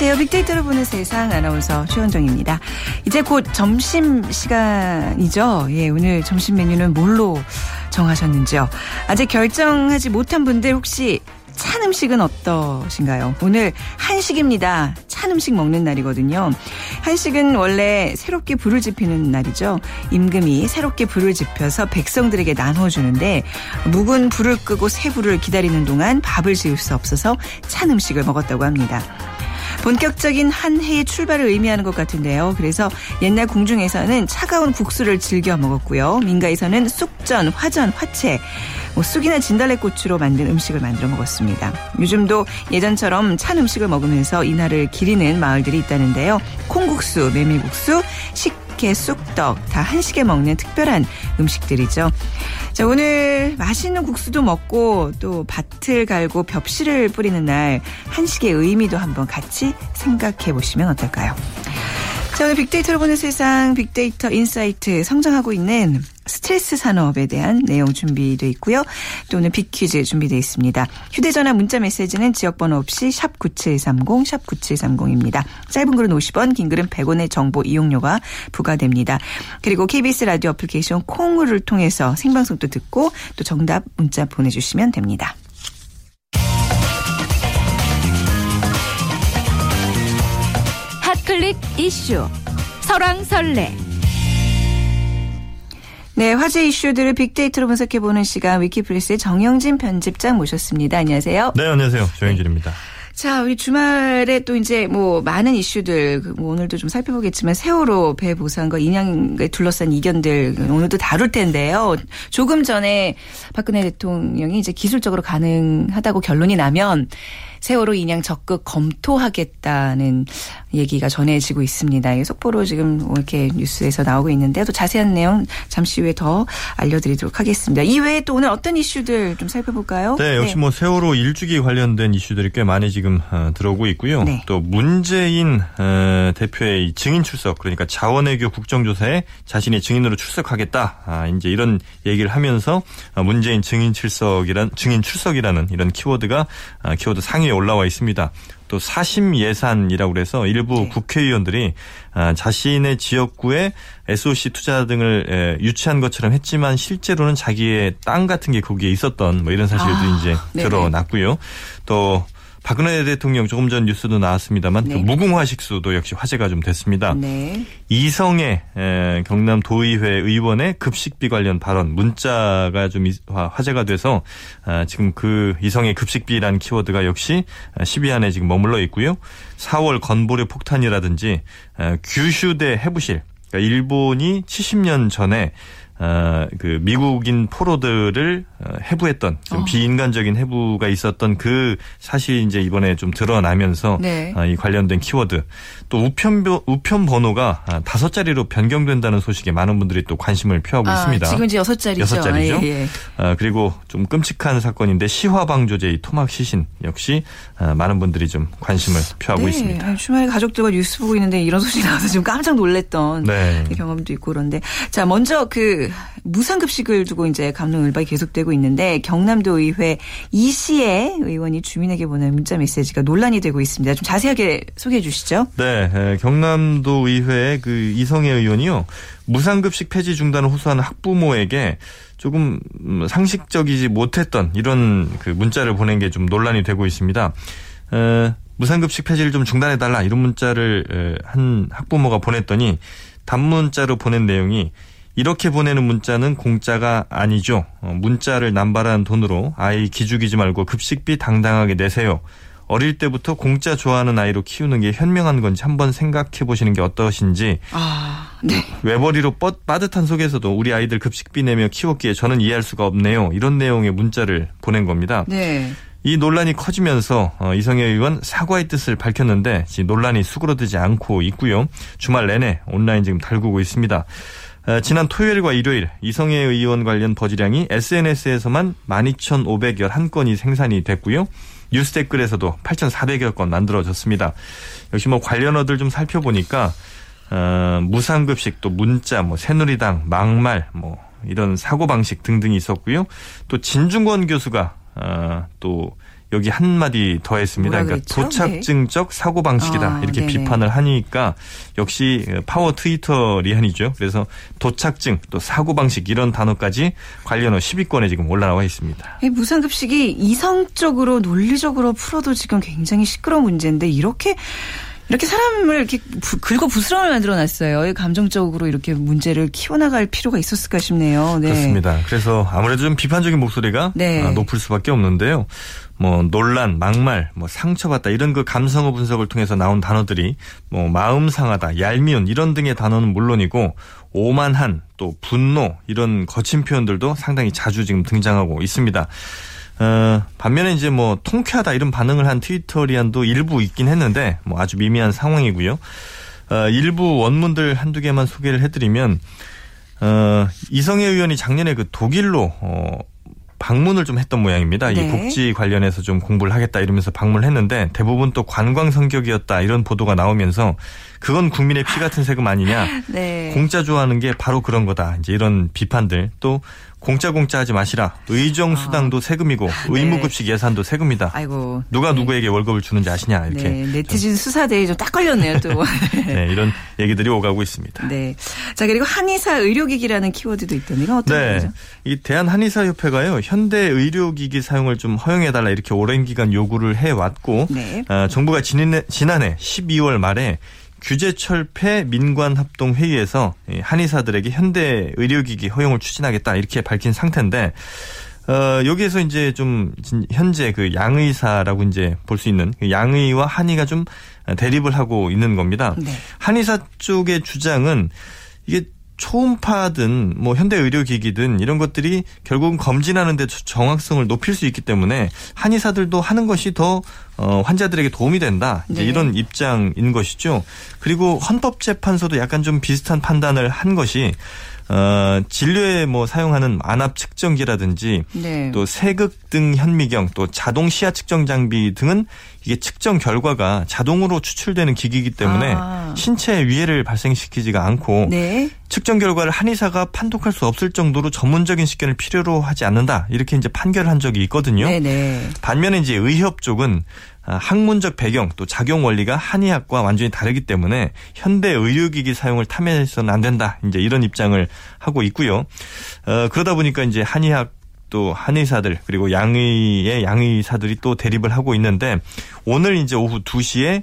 안녕하세요. 빅데이터를 보는 세상 아나운서 최원정입니다. 이제 곧 점심 시간이죠. 예, 오늘 점심 메뉴는 뭘로 정하셨는지요? 아직 결정하지 못한 분들 혹시 찬 음식은 어떠신가요? 오늘 한식입니다. 찬 음식 먹는 날이거든요. 한식은 원래 새롭게 불을 지피는 날이죠. 임금이 새롭게 불을 지펴서 백성들에게 나눠주는데 묵은 불을 끄고 새 불을 기다리는 동안 밥을 지을 수 없어서 찬 음식을 먹었다고 합니다. 본격적인 한 해의 출발을 의미하는 것 같은데요. 그래서 옛날 궁중에서는 차가운 국수를 즐겨 먹었고요. 민가에서는 쑥전, 화전, 화채, 뭐 쑥이나 진달래꽃으로 만든 음식을 만들어 먹었습니다. 요즘도 예전처럼 찬 음식을 먹으면서 이날을 기리는 마을들이 있다는데요. 콩국수, 메밀국수, 식 혜, 쑥떡 다 한식에 먹는 특별한 음식들이죠. 자, 오늘 맛있는 국수도 먹고 또 밭을 갈고 볍씨를 뿌리는 날 한식의 의미도 한번 같이 생각해 보시면 어떨까요? 자, 오늘 빅데이터로 보는 세상 빅데이터 인사이트 성장하고 있는 스트레스 산업에 대한 내용 준비되어 있고요. 또 오늘 빅퀴즈 준비되어 있습니다. 휴대전화 문자 메시지는 지역번호 없이 샵 9730, 샵 9730입니다. 짧은 글은 50원, 긴 글은 100원의 정보 이용료가 부과됩니다. 그리고 KBS 라디오 어플리케이션 콩을 통해서 생방송도 듣고 또 정답 문자 보내주시면 됩니다. 핫클릭 이슈 설왕설래 네, 화제 이슈들을 빅데이터로 분석해보는 시간 위키플러스의 정영진 편집장 모셨습니다. 안녕하세요. 네, 안녕하세요. 조영진입니다. 자, 우리 주말에 또 이제 뭐 많은 이슈들 뭐 오늘도 좀 살펴보겠지만 세월호 배 보상과 인양에 둘러싼 이견들 오늘도 다룰 텐데요. 조금 전에 박근혜 대통령이 이제 기술적으로 가능하다고 결론이 나면 세월호 인양 적극 검토하겠다는 얘기가 전해지고 있습니다. 속보로 지금 뭐 이렇게 뉴스에서 나오고 있는데 또 자세한 내용 잠시 후에 더 알려드리도록 하겠습니다. 이외에 또 오늘 어떤 이슈들 좀 살펴볼까요? 네, 역시 네. 뭐 세월호 일주기 관련된 이슈들이 꽤 많이 지금 어, 들어오고 있고요. 네. 또 문재인 어, 대표의 증인 출석 그러니까 자원외교 국정조사에 자신이 증인으로 출석하겠다. 아, 이제 이런 얘기를 하면서 어, 문재인 증인 출석이란 증인 출석이라는 이런 키워드가 키워드 상위 올라와 있습니다. 또 사심 예산이라고 그래서 일부 네. 국회의원들이 아, 자신의 지역구에 SOC 투자 등을 유치한 것처럼 했지만 실제로는 자기의 땅 같은 게 거기에 있었던 뭐 이런 사실도 아, 이제 드러났고요. 또 박근혜 대통령 조금 전 뉴스도 나왔습니다만 네. 그 무궁화 식수도 역시 화제가 좀 됐습니다. 네. 이성의 경남 도의회 의원의 급식비 관련 발언 문자가 좀 화제가 돼서 아, 지금 그 이성의 급식비라는 키워드가 역시 10위 안에 지금 머물러 있고요. 4월 건보료 폭탄이라든지 규슈대 해부실 그러니까 일본이 70년 전에 어, 그 미국인 포로들을 어, 해부했던 좀 어. 비인간적인 해부가 있었던 그 사실이 이제 이번에 좀 드러나면서 네. 어, 이 관련된 키워드 또 우편 우편 번호가 아, 다섯 자리로 변경된다는 소식에 많은 분들이 또 관심을 표하고 아, 있습니다. 지금 이제 여섯 자리죠. 여섯 자리죠. 아, 예, 예. 아, 그리고 좀 끔찍한 사건인데 시화방조제의 토막 시신 역시 아, 많은 분들이 좀 관심을 표하고 네. 있습니다. 주말에 가족들과 뉴스 보고 있는데 이런 소식이 나와서 좀 깜짝 놀랐던 네. 경험도 있고 그런데 자 먼저 그 무상급식을 두고 이제 감론을박이 계속되고 있는데 경남도 의회 이시의 의원이 주민에게 보낸 문자 메시지가 논란이 되고 있습니다. 좀 자세하게 소개해 주시죠. 네, 경남도 의회의 그 이성애 의원이요. 무상급식 폐지 중단을 호소하는 학부모에게 조금 음, 상식적이지 못했던 이런 그 문자를 보낸 게 좀 논란이 되고 있습니다. 에, 무상급식 폐지를 좀 중단해 달라 이런 문자를 한 학부모가 보냈더니 단문자로 보낸 내용이 이렇게 보내는 문자는 공짜가 아니죠. 어, 문자를 남발한 돈으로 아이 기죽이지 말고 급식비 당당하게 내세요. 어릴 때부터 공짜 좋아하는 아이로 키우는 게 현명한 건지 한번 생각해 보시는 게 어떠신지. 아, 네. 외벌이로 뻗, 빠듯한 속에서도 우리 아이들 급식비 내며 키웠기에 저는 이해할 수가 없네요. 이런 내용의 문자를 보낸 겁니다. 네. 이 논란이 커지면서 어, 이성애 의원 사과의 뜻을 밝혔는데 논란이 수그러들지 않고 있고요. 주말 내내 온라인 지금 달구고 있습니다. 어, 지난 토요일과 일요일 이성애 의원 관련 버즈량이 SNS에서만 12,511건이 생산이 됐고요. 뉴스 댓글에서도 8,400여 건 만들어졌습니다. 역시 뭐 관련어들 좀 살펴보니까 어, 무상급식 또 문자 뭐 새누리당 막말 뭐 이런 사고 방식 등등이 있었고요. 또 진중권 교수가 어, 또 여기 한 마디 더 했습니다. 그러니까 그랬죠? 도착증적 사고 방식이다 아, 이렇게 네네. 비판을 하니까 역시 파워 트위터리안이죠. 그래서 도착증 또 사고 방식 이런 단어까지 관련 어 10위권에 지금 올라와 있습니다. 이 무상급식이 이성적으로 논리적으로 풀어도 지금 굉장히 시끄러운 문제인데 이렇게 이렇게 사람을 이렇게 부- 긁어 부스럼을 만들어 놨어요. 감정적으로 이렇게 문제를 키워나갈 필요가 있었을까 싶네요. 네. 그렇습니다. 그래서 아무래도 좀 비판적인 목소리가 네. 아, 높을 수밖에 없는데요. 뭐 논란, 막말, 뭐 상처받다 이런 그 감성어 분석을 통해서 나온 단어들이 뭐 마음 상하다, 얄미운 이런 등의 단어는 물론이고 오만한 또 분노 이런 거친 표현들도 상당히 자주 지금 등장하고 있습니다. 어, 반면에 이제 뭐 통쾌하다 이런 반응을 한 트위터리안도 일부 있긴 했는데 뭐 아주 미미한 상황이고요. 어, 일부 원문들 한두 개만 소개를 해드리면 어, 이성애 의원이 작년에 그 독일로 어, 방문을 좀 했던 모양입니다. 네. 이 복지 관련해서 좀 공부를 하겠다 이러면서 방문을 했는데 대부분 또 관광 성격이었다 이런 보도가 나오면서 그건 국민의 피 같은 세금 아니냐. 네. 공짜 좋아하는 게 바로 그런 거다. 이제 이런 비판들 또 공짜 공짜 하지 마시라. 의정 수당도 세금이고 네. 의무급식 예산도 세금이다. 아이고. 누가 누구에게 월급을 주는지 아시냐 이렇게 네, 네티즌 수사대에 좀 딱 걸렸네요, 또. 네, 이런 얘기들이 오가고 있습니다. 네. 자, 그리고 한의사 의료기기라는 키워드도 있던데, 이건 어떤 네. 거죠? 이 대한 한의사 협회가요, 현대 의료기기 사용을 좀 허용해달라 이렇게 오랜 기간 요구를 해왔고, 네. 어, 정부가 지난해 12월 말에 규제 철폐 민관 합동 회의에서 이 한의사들에게 현대 의료기기 허용을 추진하겠다 이렇게 밝힌 상태인데, 어, 여기에서 이제 좀 진- 현재 그 양의사라고 이제 볼 수 있는 그 양의와 한의가 좀 대립을 하고 있는 겁니다. 네. 한의사 쪽의 주장은 이게 초음파든 뭐 현대 의료기기든 이런 것들이 결국은 검진하는데 저- 정확성을 높일 수 있기 때문에 한의사들도 하는 것이 더 어, 환자들에게 도움이 된다. 이제 네. 이런 입장인 것이죠. 그리고 헌법재판소도 약간 좀 비슷한 판단을 한 것이 어, 진료에 뭐 사용하는 안압 측정기라든지 네. 또 세극 등 현미경 또 자동 시야 측정 장비 등은 이게 측정 결과가 자동으로 추출되는 기기이기 때문에 아. 신체에 위해를 발생시키지가 않고 네. 측정 결과를 한의사가 판독할 수 없을 정도로 전문적인 식견을 필요로 하지 않는다 이렇게 이제 판결을 한 적이 있거든요. 네네. 반면에 이제 의협 쪽은 아, 학문적 배경 또 작용 원리가 한의학과 완전히 다르기 때문에 현대 의료기기 사용을 탐해서는 안 된다. 이제 이런 입장을 하고 있고요. 어, 그러다 보니까 이제 한의학 또 한의사들 그리고 양의의 양의사들이 또 대립을 하고 있는데 오늘 이제 오후 2시에 에,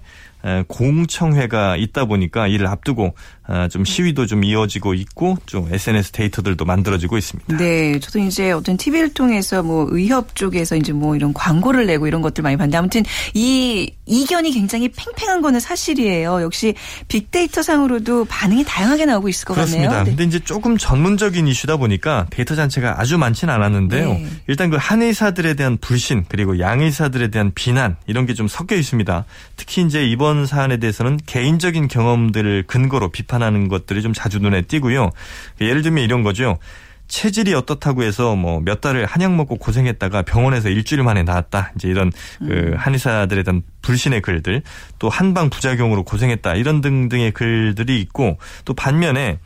공청회가 있다 보니까 이를 앞두고 아, 좀 시위도 좀 이어지고 있고 좀 SNS 데이터들도 만들어지고 있습니다. 네, 저도 이제 어떤 TV를 통해서 뭐 의협 쪽에서 이제 뭐 이런 광고를 내고 이런 것들 많이 봤는데 아무튼 이 이견이 굉장히 팽팽한 거는 사실이에요. 역시 빅데이터 상으로도 반응이 다양하게 나오고 있을 것 그렇습니다. 같네요. 네. 근데 이제 조금 전문적인 이슈다 보니까 데이터 자체가 아주 많지는 않았는데요. 네. 일단 그 한의사들에 대한 불신 그리고 양의사들에 대한 비난 이런 게 좀 섞여 있습니다. 특히 이제 이번 사안에 대해서는 개인적인 경험들을 근거로 비판하는 것들이 좀 자주 눈에 띄고요. 예를 들면 이런 거죠. 체질이 어떻다고 해서 뭐 몇 달을 한약 먹고 고생했다가 병원에서 일주일 만에 나았다. 이제 이런 음. 그 한의사들에 대한 불신의 글들 또 한방 부작용으로 고생했다. 이런 등등의 글들이 있고 또 반면에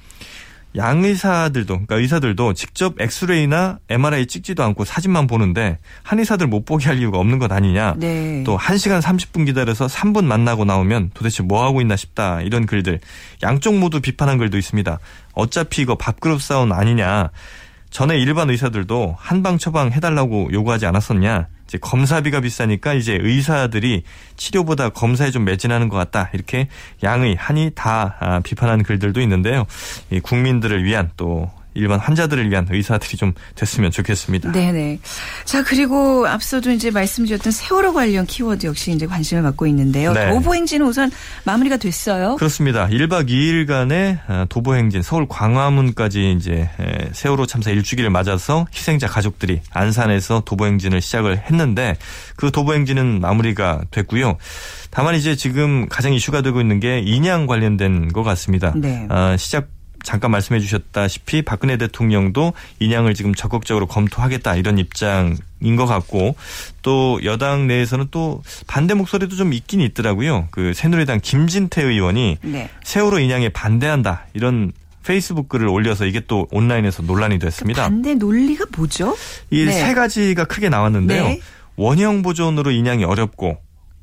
양의사들도 그러니까 의사들도 직접 엑스레이나 MRI 찍지도 않고 사진만 보는데 한의사들 못 보게 할 이유가 없는 것 아니냐. 네. 또 1시간 30분 기다려서 3분 만나고 나오면 도대체 뭐 하고 있나 싶다. 이런 글들. 양쪽 모두 비판한 글도 있습니다. 어차피 이거 밥그릇 싸움 아니냐. 전에 일반 의사들도 한방 처방 해달라고 요구하지 않았었냐. 이제 검사비가 비싸니까 이제 의사들이 치료보다 검사에 좀 매진하는 것 같다. 이렇게 양의, 한이 다 아, 비판하는 글들도 있는데요. 이 국민들을 위한 또 일반 환자들을 위한 의사들이 좀 됐으면 좋겠습니다. 네네. 자, 그리고 앞서도 이제 말씀드렸던 세월호 관련 키워드 역시 이제 관심을 받고 있는데요. 네. 도보행진은 우선 마무리가 됐어요. 그렇습니다. 1박 2일간의 어, 도보행진 서울 광화문까지 이제 에, 세월호 참사 일주기를 맞아서 희생자 가족들이 안산에서 도보행진을 시작을 했는데 그 도보행진은 마무리가 됐고요. 다만 이제 지금 가장 이슈가 되고 있는 게 인양 관련된 것 같습니다. 네. 어, 시작 잠깐 말씀해 주셨다시피 박근혜 대통령도 인양을 지금 적극적으로 검토하겠다 이런 입장인 것 같고 또 여당 내에서는 또 반대 목소리도 좀 있긴 있더라고요. 그 새누리당 김진태 의원이 네. 세월호 인양에 반대한다 이런 페이스북 글을 올려서 이게 또 온라인에서 논란이 됐습니다. 반대 논리가 뭐죠? 이 네. 세 가지가 크게 나왔는데요. 네. 원형 보존으로 인양이 어렵고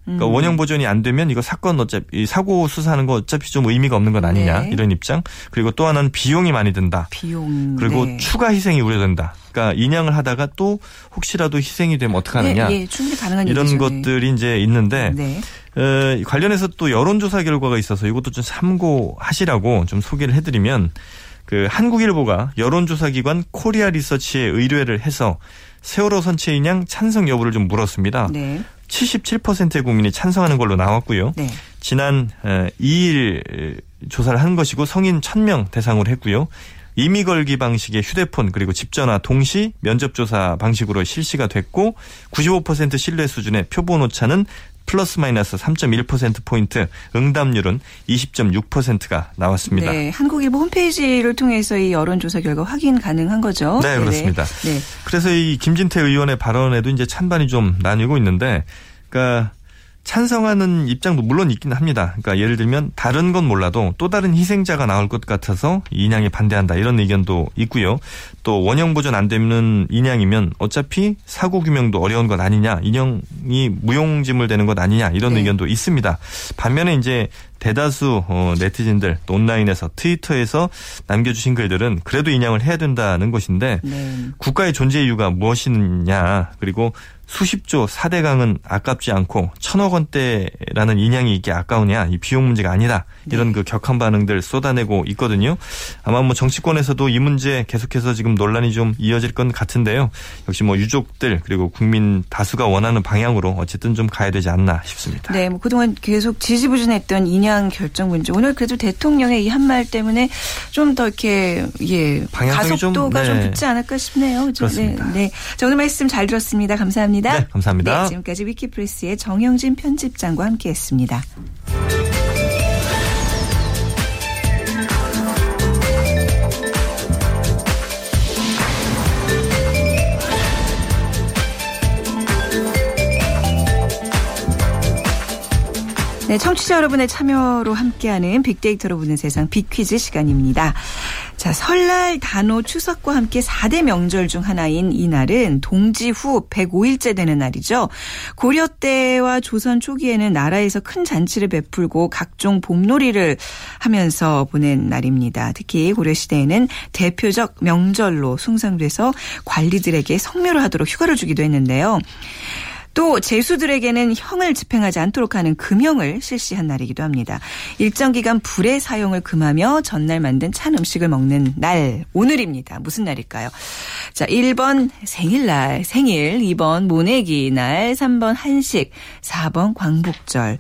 그러니까 음. 원형 보존이 안 되면 이거 사건 어차피 사고 수사하는 거 어차피 좀 의미가 없는 건 아니냐 네. 이런 입장. 그리고 또 하나는 비용이 많이 든다. 비용. 그리고 네. 추가 희생이 우려된다. 그러니까 인양을 하다가 또 혹시라도 희생이 되면 어떡하느냐. 네, 예, 충분히 가능한 이런 얘기죠. 것들이 이제 있는데 네. 어, 관련해서 또 여론조사 결과가 있어서 이것도 좀 참고하시라고 좀 소개를 해드리면 그 한국일보가 여론조사기관 코리아 리서치에 의뢰를 해서 세월호 선체 인양 찬성 여부를 좀 물었습니다. 네. 77%의 국민이 찬성하는 걸로 나왔고요. 네. 지난 2일 조사를 한 것이고 성인 1000명 대상으로 했고요. 이미 걸기 방식의 휴대폰 그리고 집 전화 동시 면접 조사 방식으로 실시가 됐고 95% 신뢰 수준의 표본 오차는 플러스 마이너스 3.1%포인트 응답률은 20.6%가 나왔습니다. 네. 한국일보 홈페이지를 통해서 이 여론조사 결과 확인 가능한 거죠. 네, 그렇습니다. 네. 그래서 이 김진태 의원의 발언에도 이제 찬반이 좀 나뉘고 있는데 그러니까 찬성하는 입장도 물론 있긴 합니다. 그러니까 예를 들면 다른 건 몰라도 또 다른 희생자가 나올 것 같아서 인양에 반대한다 이런 의견도 있고요. 또 원형 보존 안 되는 인양이면 어차피 사고 규명도 어려운 것 아니냐, 인형이 무용지물 되는 것 아니냐 이런 네. 의견도 있습니다. 반면에 이제 대다수 어, 네티즌들 또 온라인에서 트위터에서 남겨주신 글들은 그래도 인양을 해야 된다는 것인데 네. 국가의 존재 이유가 무엇이냐 그리고 수십조 4대강은 아깝지 않고 천억 원대라는 인양이 이게 아까우냐 이 비용 문제가 아니다 이런 네. 그 격한 반응들 쏟아내고 있거든요. 아마 뭐 정치권에서도 이 문제 계속해서 지금 논란이 좀 이어질 건 같은데요. 역시 뭐 유족들 그리고 국민 다수가 원하는 방향으로 어쨌든 좀 가야 되지 않나 싶습니다. 네, 뭐 그동안 계속 지지부진했던 인양 결정 문제 오늘 그래도 대통령의 이 한 말 때문에 좀 더 이렇게 예 가속도가 좀, 네. 좀 붙지 않을까 싶네요. 그렇죠? 그렇습니다. 네, 네. 자, 오늘 말씀 잘 들었습니다. 감사합니다. 네, 감사합니다. 네, 지금까지 위키프레스의 정영진 편집장과 함께했습니다. 네, 청취자 여러분의 참여로 함께하는 빅데이터로 보는 세상 빅퀴즈 시간입니다. 자, 설날, 단오, 추석과 함께 4대 명절 중 하나인 이날은 동지 후 105일째 되는 날이죠. 고려 때와 조선 초기에는 나라에서 큰 잔치를 베풀고 각종 봄놀이를 하면서 보낸 날입니다. 특히 고려 시대에는 대표적 명절로 숭상돼서 관리들에게 성묘를 하도록 휴가를 주기도 했는데요. 또 제수들에게는 형을 집행하지 않도록 하는 금형을 실시한 날이기도 합니다. 일정 기간 불의 사용을 금하며 전날 만든 찬 음식을 먹는 날 오늘입니다. 무슨 날일까요? 자, 1번 생일날, 생일, 2번 모내기 날, 3번 한식, 4번 광복절.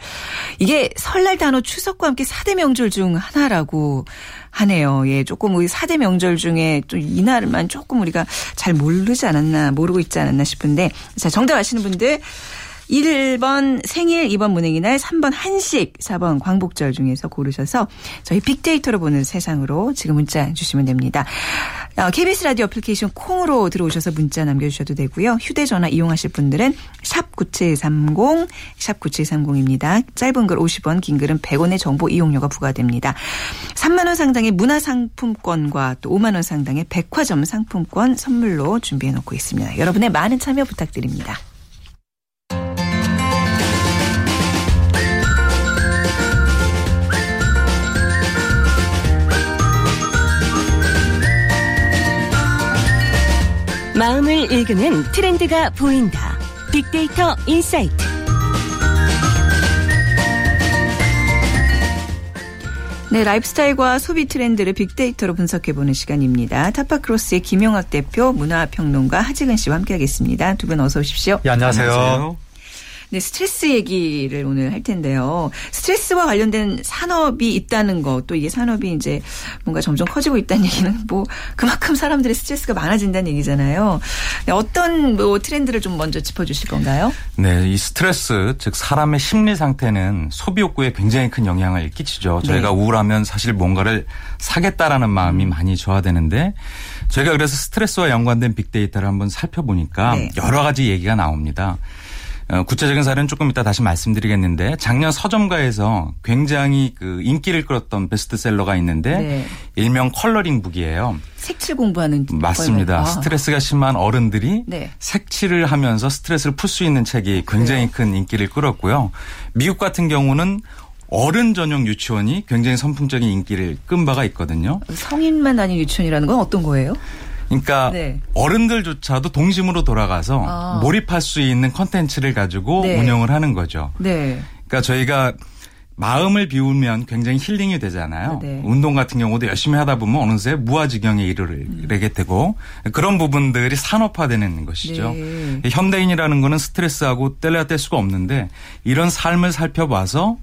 이게 설날 단어 추석과 함께 4대 명절 중 하나라고 하네요. 예, 조금 우리 4대 명절 중에 또 이날만 조금 우리가 잘 모르지 않았나, 모르고 있지 않았나 싶은데. 자, 정답 아시는 분들 1번 생일, 2번 문행이날, 3번 한식, 4번 광복절 중에서 고르셔서 저희 빅데이터로 보는 세상으로 지금 문자 주시면 됩니다. KBS 어, 라디오 애플리케이션 콩으로 들어오셔서 문자 남겨주셔도 되고요. 휴대전화 이용하실 분들은 샵 9730, 샵 9730입니다. 짧은 글 50원, 긴 글은 100원의 정보 이용료가 부과됩니다. 3만 원 상당의 문화상품권과 또 5만 원 상당의 백화점 상품권 선물로 준비해 놓고 있습니다. 여러분의 많은 참여 부탁드립니다. 마음을 읽는 트렌드가 보인다. 빅데이터 인사이트. 네, 라이프스타일과 소비 트렌드를 빅데이터로 분석해보는 시간입니다. 타파크로스의 김용학 대표, 문화평론가 하재근 씨와 함께하겠습니다. 두 분 어서 오십시오. 네, 안녕하세요. 안녕하세요. 네, 스트레스 얘기를 오늘 할 텐데요. 스트레스와 관련된 산업이 있다는 거, 또 이게 산업이 이제 뭔가 점점 커지고 있다는 얘기는 뭐 그만큼 사람들의 스트레스가 많아진다는 얘기잖아요. 네, 어떤 뭐 트렌드를 좀 먼저 짚어주실 건가요? 네, 이 스트레스, 즉 사람의 심리 상태는 소비 욕구에 굉장히 큰 영향을 끼치죠. 저희가 네. 우울하면 사실 뭔가를 사겠다라는 마음이 음. 많이 저하되는데 저희가 그래서 스트레스와 연관된 빅데이터를 한번 살펴보니까 네. 여러 가지 얘기가 나옵니다. 어, 구체적인 사례는 조금 이따 다시 말씀드리겠는데 작년 서점가에서 굉장히 그 인기를 끌었던 베스트셀러가 있는데 네. 일명 컬러링 북이에요. 색칠 공부하는 맞습니다. 아. 스트레스가 심한 어른들이 네. 색칠을 하면서 스트레스를 풀 수 있는 책이 굉장히 네. 큰 인기를 끌었고요. 미국 같은 경우는 어른 전용 유치원이 굉장히 선풍적인 인기를 끈 바가 있거든요. 성인만 다니는 유치원이라는 건 어떤 거예요? 그러니까 네. 어른들조차도 동심으로 돌아가서 아. 몰입할 수 있는 컨텐츠를 가지고 네. 운영을 하는 거죠. 네. 그러니까 저희가 마음을 비우면 굉장히 힐링이 되잖아요. 네. 운동 같은 경우도 열심히 하다 보면 어느새 무아지경에 이르게 되고 그런 부분들이 산업화되는 것이죠. 네. 현대인이라는 거는 스트레스하고 뗄래야 뗄 수가 없는데 이런 삶을 살펴봐서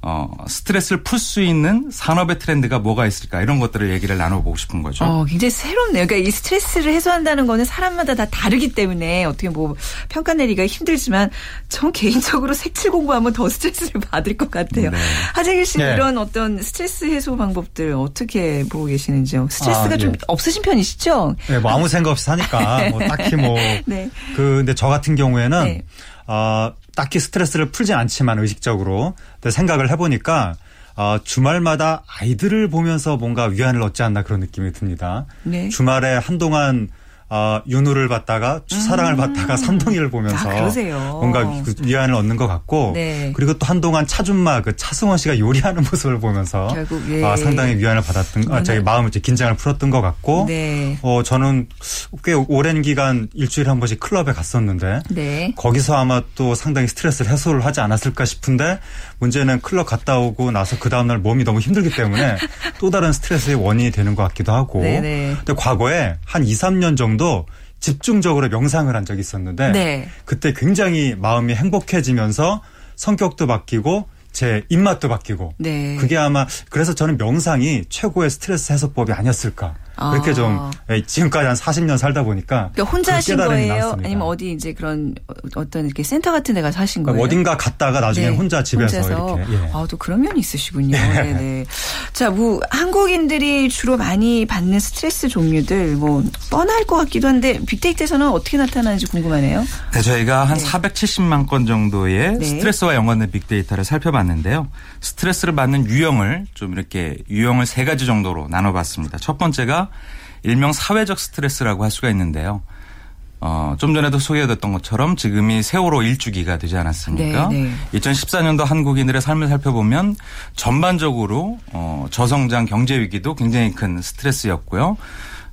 어, 스트레스를 풀 수 있는 산업의 트렌드가 뭐가 있을까 이런 것들을 얘기를 나눠보고 싶은 거죠. 어, 굉장히 새롭네요. 그러니까 이 스트레스를 해소한다는 거는 사람마다 다 다르기 때문에 어떻게 뭐 평가 내리기가 힘들지만 전 개인적으로 색칠 공부하면 더 스트레스를 받을 것 같아요. 네. 하재길 씨 네. 이런 어떤 스트레스 해소 방법들 어떻게 보고 계시는지요? 스트레스가 아, 좀 네. 없으신 편이시죠? 네, 뭐 아무 생각 없이 사니까 뭐 딱히 뭐 네. 그 근데 저 같은 경우에는 네. 어, 딱히 스트레스를 풀지 않지만 의식적으로 생각을 해보니까 어, 주말마다 아이들을 보면서 뭔가 위안을 얻지 않나 그런 느낌이 듭니다. 네. 주말에 한동안 어, 윤우를 봤다가 추사랑을 음. 봤다가 산동이를 보면서 아, 뭔가 그 위안을 얻는 것 같고 네. 그리고 또 한동안 차준마 그 차승원 씨가 요리하는 모습을 보면서 결국, 예. 어, 상당히 위안을 받았던 아, 자기 마음을 이제 긴장을 풀었던 것 같고 네. 어, 저는 꽤 오랜 기간 일주일에 한 번씩 클럽에 갔었는데 네. 거기서 아마 또 상당히 스트레스를 해소를 하지 않았을까 싶은데 문제는 클럽 갔다 오고 나서 그 다음날 몸이 너무 힘들기 때문에 또 다른 스트레스의 원인이 되는 것 같기도 하고 네네. 네. 근데 과거에 한 2, 3년 정도 정도 집중적으로 명상을 한 적이 있었는데 네. 그때 굉장히 마음이 행복해지면서 성격도 바뀌고 제 입맛도 바뀌고 네. 그게 아마 그래서 저는 명상이 최고의 스트레스 해소법이 아니었을까 그렇게 좀 아. 예, 지금까지 한 40년 살다 보니까 그러니까 혼자 하신 거예요? 나왔습니다. 아니면 어디 이제 그런 어떤 이렇게 센터 같은 데 가서 하신 거예요? 어딘가 갔다가 나중에 네. 혼자 집에서 혼자서. 이렇게. 예. 아, 또 그런 면이 있으시군요. 네. 네. 자, 뭐 한국인들이 주로 많이 받는 스트레스 종류들 뭐 뻔할 것 같기도 한데 빅데이터에서는 어떻게 나타나는지 궁금하네요. 네, 저희가 한 네. 470만 건 정도의 네. 스트레스와 연관된 빅데이터를 살펴봤는데요. 스트레스를 받는 유형을 좀 이렇게 유형을 세 가지 정도로 나눠봤습니다. 첫 번째가 일명 사회적 스트레스라고 할 수가 있는데요. 어, 좀 전에도 소개해드렸던 것처럼 지금이 세월호 일주기가 되지 않았습니까? 네, 네. 2014년도 한국인들의 삶을 살펴보면 전반적으로 어, 저성장 경제 위기도 굉장히 큰 스트레스였고요.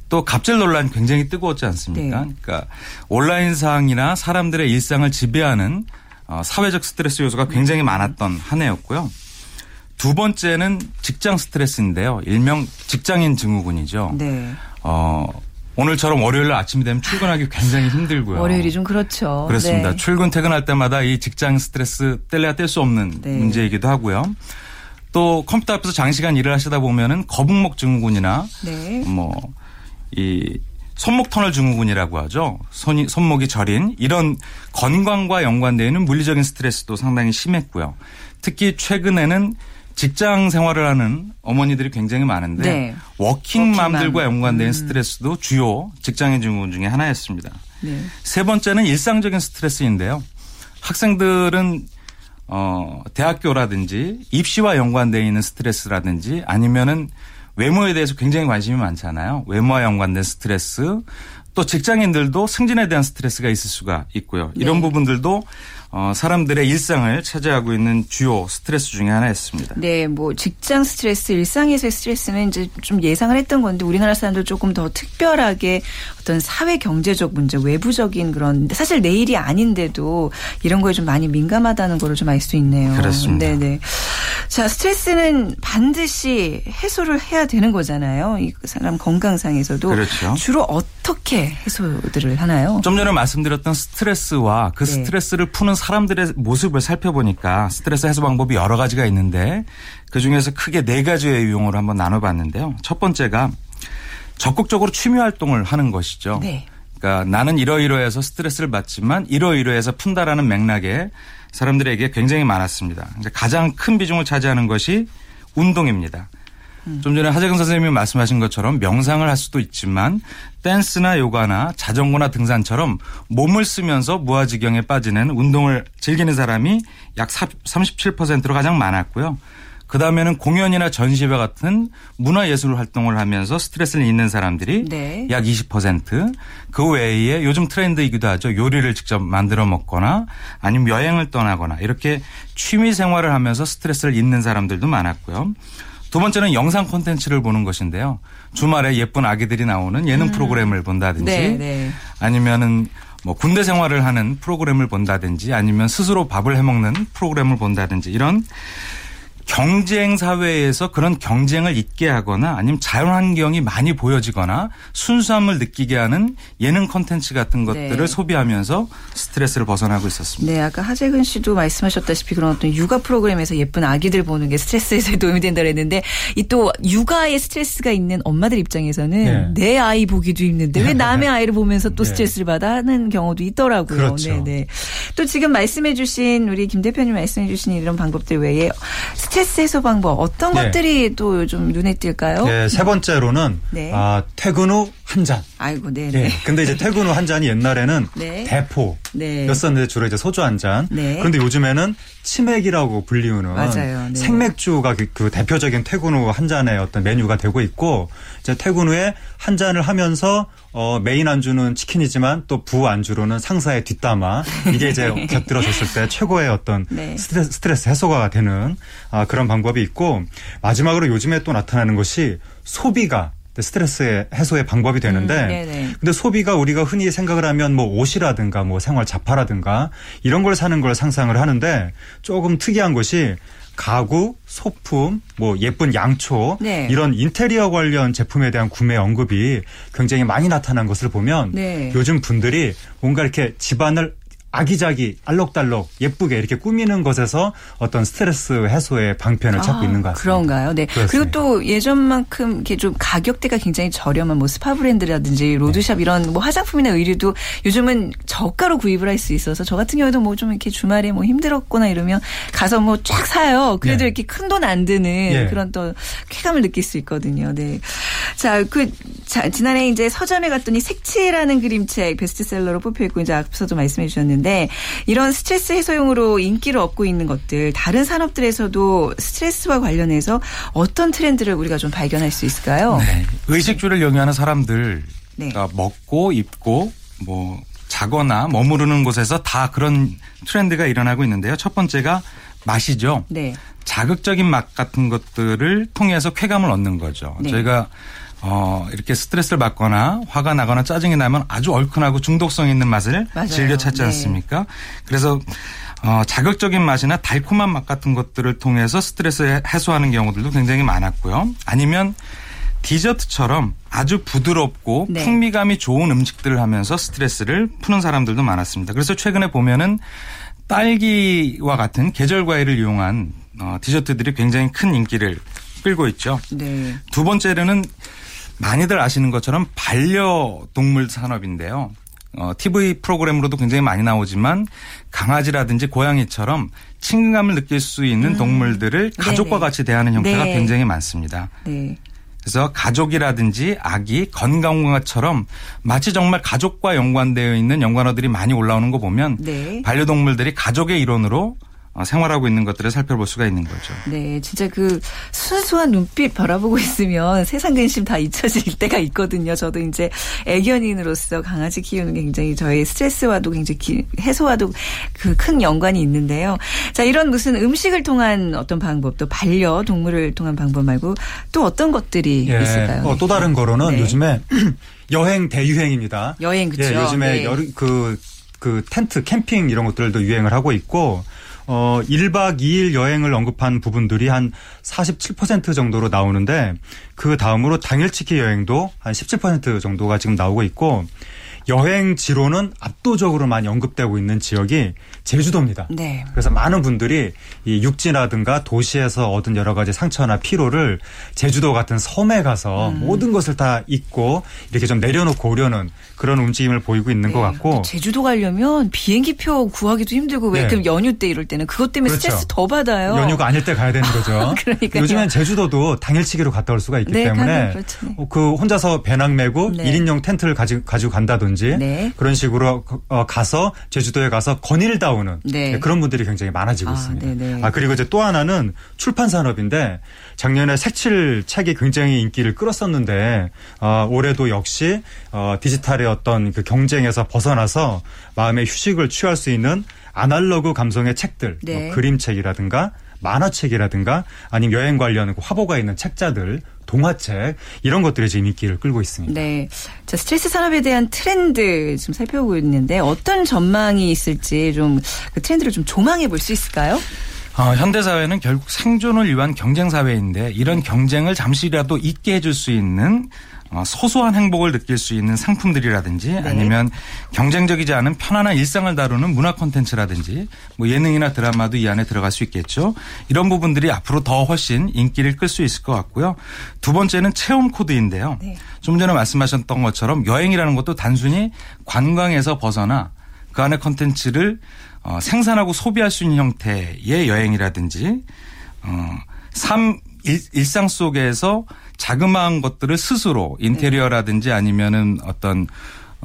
또 갑질 논란이 굉장히 뜨거웠지 않습니까? 네. 그러니까 온라인상이나 사람들의 일상을 지배하는 어, 사회적 스트레스 요소가 굉장히 많았던 한 해였고요. 두 번째는 직장 스트레스인데요. 일명 직장인 증후군이죠. 네. 어, 오늘처럼 월요일 아침이 되면 출근하기 굉장히 힘들고요. 월요일이 좀 그렇죠. 그렇습니다. 네. 출근 퇴근할 때마다 이 직장 스트레스 뗄래야 뗄 수 없는 네. 문제이기도 하고요. 또 컴퓨터 앞에서 장시간 일을 하시다 보면은 거북목 증후군이나 네. 뭐이 손목 터널 증후군이라고 하죠. 손이, 손목이 저린 이런 건강과 연관되어 있는 물리적인 스트레스도 상당히 심했고요. 특히 최근에는 직장 생활을 하는 어머니들이 굉장히 많은데 네. 워킹맘들과 연관된 음. 스트레스도 주요 직장인 증후군 중에 하나였습니다. 네. 세 번째는 일상적인 스트레스인데요. 학생들은 어 대학교라든지 입시와 연관되어 있는 스트레스라든지 아니면은 외모에 대해서 굉장히 관심이 많잖아요. 외모와 연관된 스트레스 또 직장인들도 승진에 대한 스트레스가 있을 수가 있고요. 이런 네. 부분들도 어, 사람들의 일상을 차지하고 있는 주요 스트레스 중의 하나였습니다. 네, 뭐 직장 스트레스, 일상에서의 스트레스는 이제 좀 예상을 했던 건데 우리나라 사람들 조금 더 특별하게 어떤 사회 경제적 문제, 외부적인 그런 사실 내일이 아닌데도 이런 거에 좀 많이 민감하다는 거를 좀 알 수 있네요. 그렇습니다. 네, 네. 자, 스트레스는 반드시 해소를 해야 되는 거잖아요. 이 사람 건강상에서도 그렇죠. 주로 어떻게 해소들을 하나요? 좀 전에 말씀드렸던 스트레스와 그 네. 스트레스를 푸는 사람들의 모습을 살펴보니까 스트레스 해소 방법이 여러 가지가 있는데 그 중에서 크게 네 가지의 유형으로 한번 나눠봤는데요. 첫 번째가 적극적으로 취미 활동을 하는 것이죠. 네. 그러니까 나는 이러이러해서 스트레스를 받지만 이러이러해서 푼다라는 맥락에 사람들에게 굉장히 많았습니다. 가장 큰 비중을 차지하는 것이 운동입니다. 음. 좀 전에 하재근 선생님이 말씀하신 것처럼 명상을 할 수도 있지만 댄스나 요가나 자전거나 등산처럼 몸을 쓰면서 무아지경에 빠지는 운동을 즐기는 사람이 약 37%로 가장 많았고요. 그 다음에는 공연이나 전시회 같은 문화예술 활동을 하면서 스트레스를 잊는 사람들이 네. 약 20%. 그 외에 요즘 트렌드이기도 하죠. 요리를 직접 만들어 먹거나 아니면 여행을 떠나거나 이렇게 취미 생활을 하면서 스트레스를 잊는 사람들도 많았고요. 두 번째는 영상 콘텐츠를 보는 것인데요. 주말에 예쁜 아기들이 나오는 예능 음. 프로그램을 본다든지 네, 네. 아니면은 뭐 군대 생활을 하는 프로그램을 본다든지 아니면 스스로 밥을 해 먹는 프로그램을 본다든지 이런 경쟁 사회에서 그런 경쟁을 잊게 하거나 아니면 자연 환경이 많이 보여지거나 순수함을 느끼게 하는 예능 콘텐츠 같은 네. 것들을 네. 소비하면서 스트레스를 벗어나고 있었습니다. 네, 아까 하재근 씨도 말씀하셨다시피 그런 어떤 육아 프로그램에서 예쁜 아기들 보는 게 스트레스 에서 도움이 된다 그랬는데 이 또 육아에 스트레스가 있는 엄마들 입장에서는 네. 내 아이 보기도 힘든데 왜 남의 아이를 보면서 또 네. 스트레스를 받아 하는 경우도 있더라고요. 그렇죠. 네, 네. 또 지금 말씀해 주신 우리 김 대표님 말씀해 주신 이런 방법들 외에 스트레스 해소 방법 어떤 네. 것들이 또 요즘 눈에 띌까요? 네, 세 번째로는 네. 아, 퇴근 후 한 잔. 아이고, 네. 네. 근데 이제 퇴근 후 한 잔이 옛날에는 네. 대포 였었는데 네. 주로 이제 소주 한 잔. 네. 그런데 요즘에는 치맥이라고 불리우는 맞아요. 네. 생맥주가 그, 그 대표적인 퇴근 후 한 잔의 어떤 메뉴가 되고 있고 이제 퇴근 후에 한 잔을 하면서 어, 메인 안주는 치킨이지만 또 부 안주로는 상사의 뒷담화 이게 이제 곁들어졌을 때 최고의 어떤 네. 스트레스, 스트레스 해소가 되는 아, 그런 방법이 있고 마지막으로 요즘에 또 나타나는 것이 소비가 스트레스 해소의 방법이 되는데 음, 근데 소비가 우리가 흔히 생각을 하면 뭐 옷이라든가 뭐 생활 잡화라든가 이런 걸 사는 걸 상상을 하는데 조금 특이한 것이 가구, 소품, 뭐 예쁜 양초 네. 이런 인테리어 관련 제품에 대한 구매 언급이 굉장히 많이 나타난 것을 보면 네. 요즘 분들이 뭔가 이렇게 집안을 아기자기 알록달록 예쁘게 이렇게 꾸미는 것에서 어떤 스트레스 해소의 방편을 찾고 아, 있는 것 같습니다. 그런가요? 네. 그렇습니다. 그리고 또 예전만큼 이렇게 좀 가격대가 굉장히 저렴한 뭐 스파 브랜드라든지 로드샵 네. 이런 뭐 화장품이나 의류도 요즘은 저가로 구입을 할 수 있어서 저 같은 경우도 뭐 좀 이렇게 주말에 뭐 힘들었거나 이러면 가서 뭐 쫙 사요. 그래도 네. 이렇게 큰 돈 안 드는 네. 그런 또 쾌감을 느낄 수 있거든요. 네. 자, 그 자, 지난해 이제 서점에 갔더니 색채라는 그림책 베스트셀러로 뽑혀 있고 이제 앞서도 말씀해 주셨는데 이런 스트레스 해소용으로 인기를 얻고 있는 것들 다른 산업들에서도 스트레스와 관련해서 어떤 트렌드를 우리가 좀 발견할 수 있을까요? 네. 의식주를 영위하는 사람들 네. 그러니까 먹고 입고 뭐 자거나 머무르는 곳에서 다 그런 트렌드가 일어나고 있는데요. 첫 번째가 맛이죠. 네. 자극적인 맛 같은 것들을 통해서 쾌감을 얻는 거죠. 네. 저희가 어, 이렇게 스트레스를 받거나 화가 나거나 짜증이 나면 아주 얼큰하고 중독성 있는 맛을 맞아요. 즐겨 찾지 네. 않습니까? 그래서 어, 자극적인 맛이나 달콤한 맛 같은 것들을 통해서 스트레스 해소하는 경우들도 굉장히 많았고요. 아니면 디저트처럼 아주 부드럽고 네. 풍미감이 좋은 음식들을 하면서 스트레스를 푸는 사람들도 많았습니다. 그래서 최근에 보면은 딸기와 같은 계절 과일을 이용한 어, 디저트들이 굉장히 큰 인기를 끌고 있죠. 네. 두 번째로는 많이들 아시는 것처럼 반려동물 산업인데요. 어, TV 프로그램으로도 굉장히 많이 나오지만 강아지라든지 고양이처럼 친근감을 느낄 수 있는 음. 동물들을 가족과 네네. 같이 대하는 형태가 네. 굉장히 많습니다. 네. 그래서 가족이라든지 아기, 건강과처럼 마치 정말 가족과 연관되어 있는 연관어들이 많이 올라오는 거 보면 네. 반려동물들이 가족의 일원으로 어, 생활하고 있는 것들을 살펴볼 수가 있는 거죠. 네, 진짜 그 순수한 눈빛 바라보고 있으면 세상 근심 다 잊혀질 때가 있거든요. 저도 이제 애견인으로서 강아지 키우는 게 굉장히 저의 스트레스와도 굉장히 기, 해소와도 그 큰 연관이 있는데요. 자, 이런 무슨 음식을 통한 어떤 방법, 또 반려 동물을 통한 방법 말고 또 어떤 것들이 예, 있을까요? 어, 또 다른 거로는 네. 요즘에 여행 대유행입니다. 여행 그죠. 예, 요즘에 네. 여름 그그 그 텐트 캠핑 이런 것들도 유행을 하고 있고 어 1박 2일 여행을 언급한 부분들이 한 47% 정도로 나오는데 그 다음으로 당일치기 여행도 한 17% 정도가 지금 나오고 있고 여행 지로는 압도적으로 많이 언급되고 있는 지역이 제주도입니다. 네. 그래서 많은 분들이 이 육지라든가 도시에서 얻은 여러 가지 상처나 피로를 제주도 같은 섬에 가서 음. 모든 것을 다 잊고 이렇게 좀 내려놓고 오려는 그런 움직임을 보이고 있는 네. 것 같고 제주도 가려면 비행기표 구하기도 힘들고 왜 네. 그럼 연휴 때 이럴 때는 그것 때문에 그렇죠. 스트레스 더 받아요. 연휴가 아닐 때 가야 되는 거죠. 그러니까 요즘엔 제주도도 당일치기로 갔다 올 수가 있기 네, 때문에 그렇죠. 어, 그 혼자서 배낭 메고 네. 1인용 텐트를 가지고 가지 고 간다든지 네. 그런 식으로 어, 가서 제주도에 가서 거닐다 오는 네. 네. 그런 분들이 굉장히 많아지고 아, 있습니다. 네네. 아 그리고 이제 또 하나는 출판 산업인데 작년에 색칠 책이 굉장히 인기를 끌었었는데 어, 올해도 역시 어, 디지털의 어떤 그 경쟁에서 벗어나서 마음의 휴식을 취할 수 있는 아날로그 감성의 책들, 뭐 네. 뭐 그림책이라든가 만화책이라든가 아니면 여행 관련 화보가 있는 책자들 동화책 이런 것들이 지금 인기를 끌고 있습니다. 네. 자, 스트레스 산업에 대한 트렌드 좀 살펴보고 있는데 어떤 전망이 있을지 좀 그 트렌드를 좀 조망해 볼 수 있을까요? 어, 현대 사회는 결국 생존을 위한 경쟁 사회인데 이런 경쟁을 잠시라도 잊게 해줄 수 있는 어, 소소한 행복을 느낄 수 있는 상품들이라든지 네. 아니면 경쟁적이지 않은 편안한 일상을 다루는 문화 콘텐츠라든지 뭐 예능이나 드라마도 이 안에 들어갈 수 있겠죠. 이런 부분들이 앞으로 더 훨씬 인기를 끌 수 있을 것 같고요. 두 번째는 체험 코드인데요. 네. 좀 전에 말씀하셨던 것처럼 여행이라는 것도 단순히 관광에서 벗어나 그 안에 콘텐츠를 어, 생산하고 소비할 수 있는 형태의 여행이라든지 어, 삶 일, 일상 속에서 자그마한 것들을 스스로 인테리어라든지 아니면은 어떤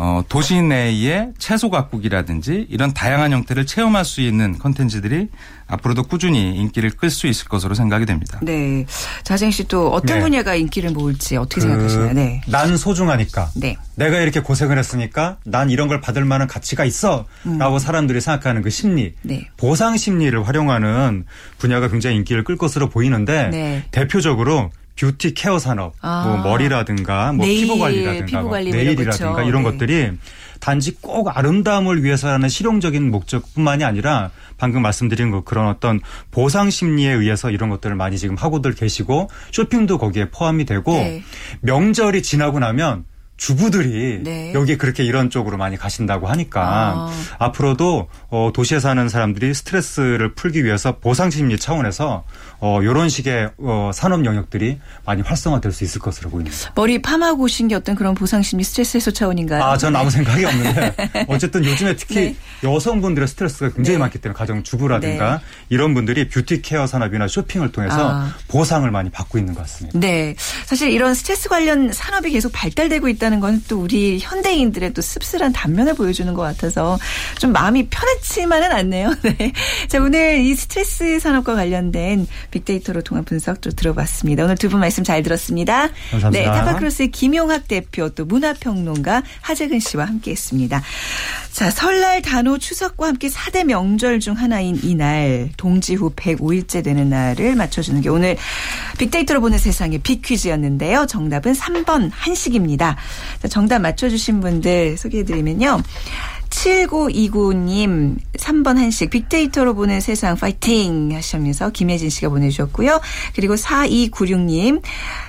어, 도시 내의 채소 가꾸기라든지 이런 다양한 형태를 체험할 수 있는 컨텐츠들이 앞으로도 꾸준히 인기를 끌 수 있을 것으로 생각이 됩니다. 네. 자생 씨 또 어떤 네. 분야가 인기를 모을지 어떻게 그, 생각하시나요? 네. 난 소중하니까. 네. 내가 이렇게 고생을 했으니까 난 이런 걸 받을 만한 가치가 있어. 음. 라고 사람들이 생각하는 그 심리. 네. 보상 심리를 활용하는 분야가 굉장히 인기를 끌 것으로 보이는데 네. 대표적으로 뷰티 케어 산업, 아. 뭐 머리라든가 뭐 네일, 피부 관리라든가 피부 뭐 네일이라든가 그렇죠. 이런 네. 것들이 단지 꼭 아름다움을 위해서라는 실용적인 목적뿐만이 아니라 방금 말씀드린 그 그런 어떤 보상 심리에 의해서 이런 것들을 많이 지금 하고들 계시고 쇼핑도 거기에 포함이 되고 네. 명절이 지나고 나면 주부들이 네. 여기에 그렇게 이런 쪽으로 많이 가신다고 하니까 아. 앞으로도 어, 도시에 사는 사람들이 스트레스를 풀기 위해서 보상 심리 차원에서 어, 이런 식의 어, 산업 영역들이 많이 활성화될 수 있을 것으로 보입니다. 머리 파마하고 오신 게 어떤 그런 보상 심리 스트레스 해소 차원인가요? 아, 저는 아무 생각이 없는데 어쨌든 요즘에 특히 네. 여성분들의 스트레스가 굉장히 네. 많기 때문에 가정 주부라든가 네. 이런 분들이 뷰티 케어 산업이나 쇼핑을 통해서 아. 보상을 많이 받고 있는 것 같습니다. 네, 사실 이런 스트레스 관련 산업이 계속 발달되고 있다는 건 또 우리 현대인들의 또 씁쓸한 단면을 보여주는 것 같아서 좀 마음이 편해지만은 않네요. 네. 자, 오늘 이 스트레스 산업과 관련된 빅데이터로 통한 분석 좀 들어봤습니다. 오늘 두 분 말씀 잘 들었습니다. 감사합니다. 네, 타파크로스의 김용학 대표 또 문화평론가 하재근 씨와 함께 했습니다. 자, 설날 단오 추석과 함께 4대 명절 중 하나인 이날 동지 후 105일째 되는 날을 맞춰주는 게 오늘 빅데이터로 보는 세상의 빅퀴즈였는데요. 정답은 3번 한식입니다. 자, 정답 맞춰주신 분들 소개해드리면요. 7929님 3번 한식 빅데이터로 보는 세상 파이팅 하시면서 김혜진 씨가 보내주셨고요. 그리고 4296님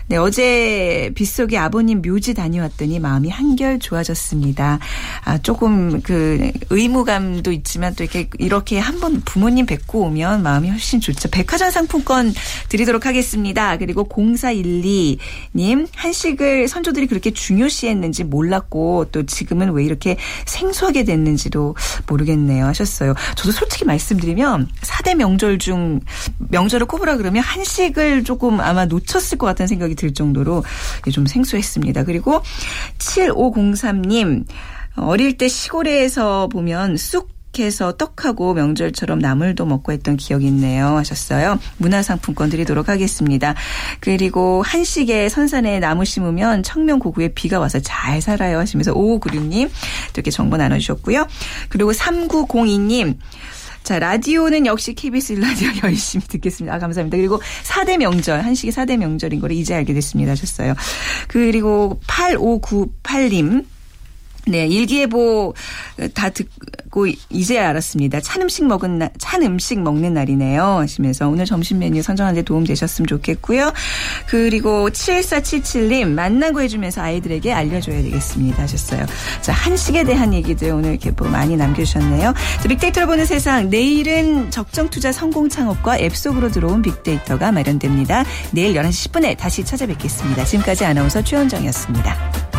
네, 어제 빗속에 아버님 묘지 다녀왔더니 마음이 한결 좋아졌습니다. 아, 조금 그 의무감도 있지만 또 이렇게 이렇게 한번 부모님 뵙고 오면 마음이 훨씬 좋죠. 백화점 상품권 드리도록 하겠습니다. 그리고 0412님 한식을 선조들이 그렇게 중요시했는지 몰랐고 또 지금은 왜 이렇게 생소하게 됐는지도 모르겠네요 하셨어요. 저도 솔직히 말씀드리면 4대 명절 중 명절을 꼽으라 그러면 한식을 조금 아마 놓쳤을 것 같다는 생각이 들 정도로 좀 생소했습니다. 그리고 7503님 어릴 때 시골에서 보면 쑥 해서 떡하고 명절처럼 나물도 먹고 했던 기억이 있네요 하셨어요. 문화상품권 드리도록 하겠습니다. 그리고 한식에 선산에 나무 심으면 청명 고구에 비가 와서 잘 살아요 하시면서 5596님 이렇게 정보 나눠주셨고요. 그리고 3902님 자, 라디오는 역시 KBS 라디오 열심히 듣겠습니다. 아, 감사합니다. 그리고 4대 명절, 한식이 4대 명절인 거를 이제 알게 됐습니다. 하셨어요. 그리고 8598님. 네, 일기예보 다 듣고 이제 알았습니다. 찬 음식 먹은 날, 찬 음식 먹는 날이네요. 하시면서 오늘 점심 메뉴 선정하는 데 도움 되셨으면 좋겠고요. 그리고 7477님 만나고 해주면서 아이들에게 알려줘야 되겠습니다. 하셨어요. 자, 한식에 대한 얘기들 오늘 이렇게 뭐 많이 남겨주셨네요. 자, 빅데이터로 보는 세상. 내일은 적정 투자 성공 창업과 앱 속으로 들어온 빅데이터가 마련됩니다. 내일 11시 10분에 다시 찾아뵙겠습니다. 지금까지 아나운서 최현정이었습니다.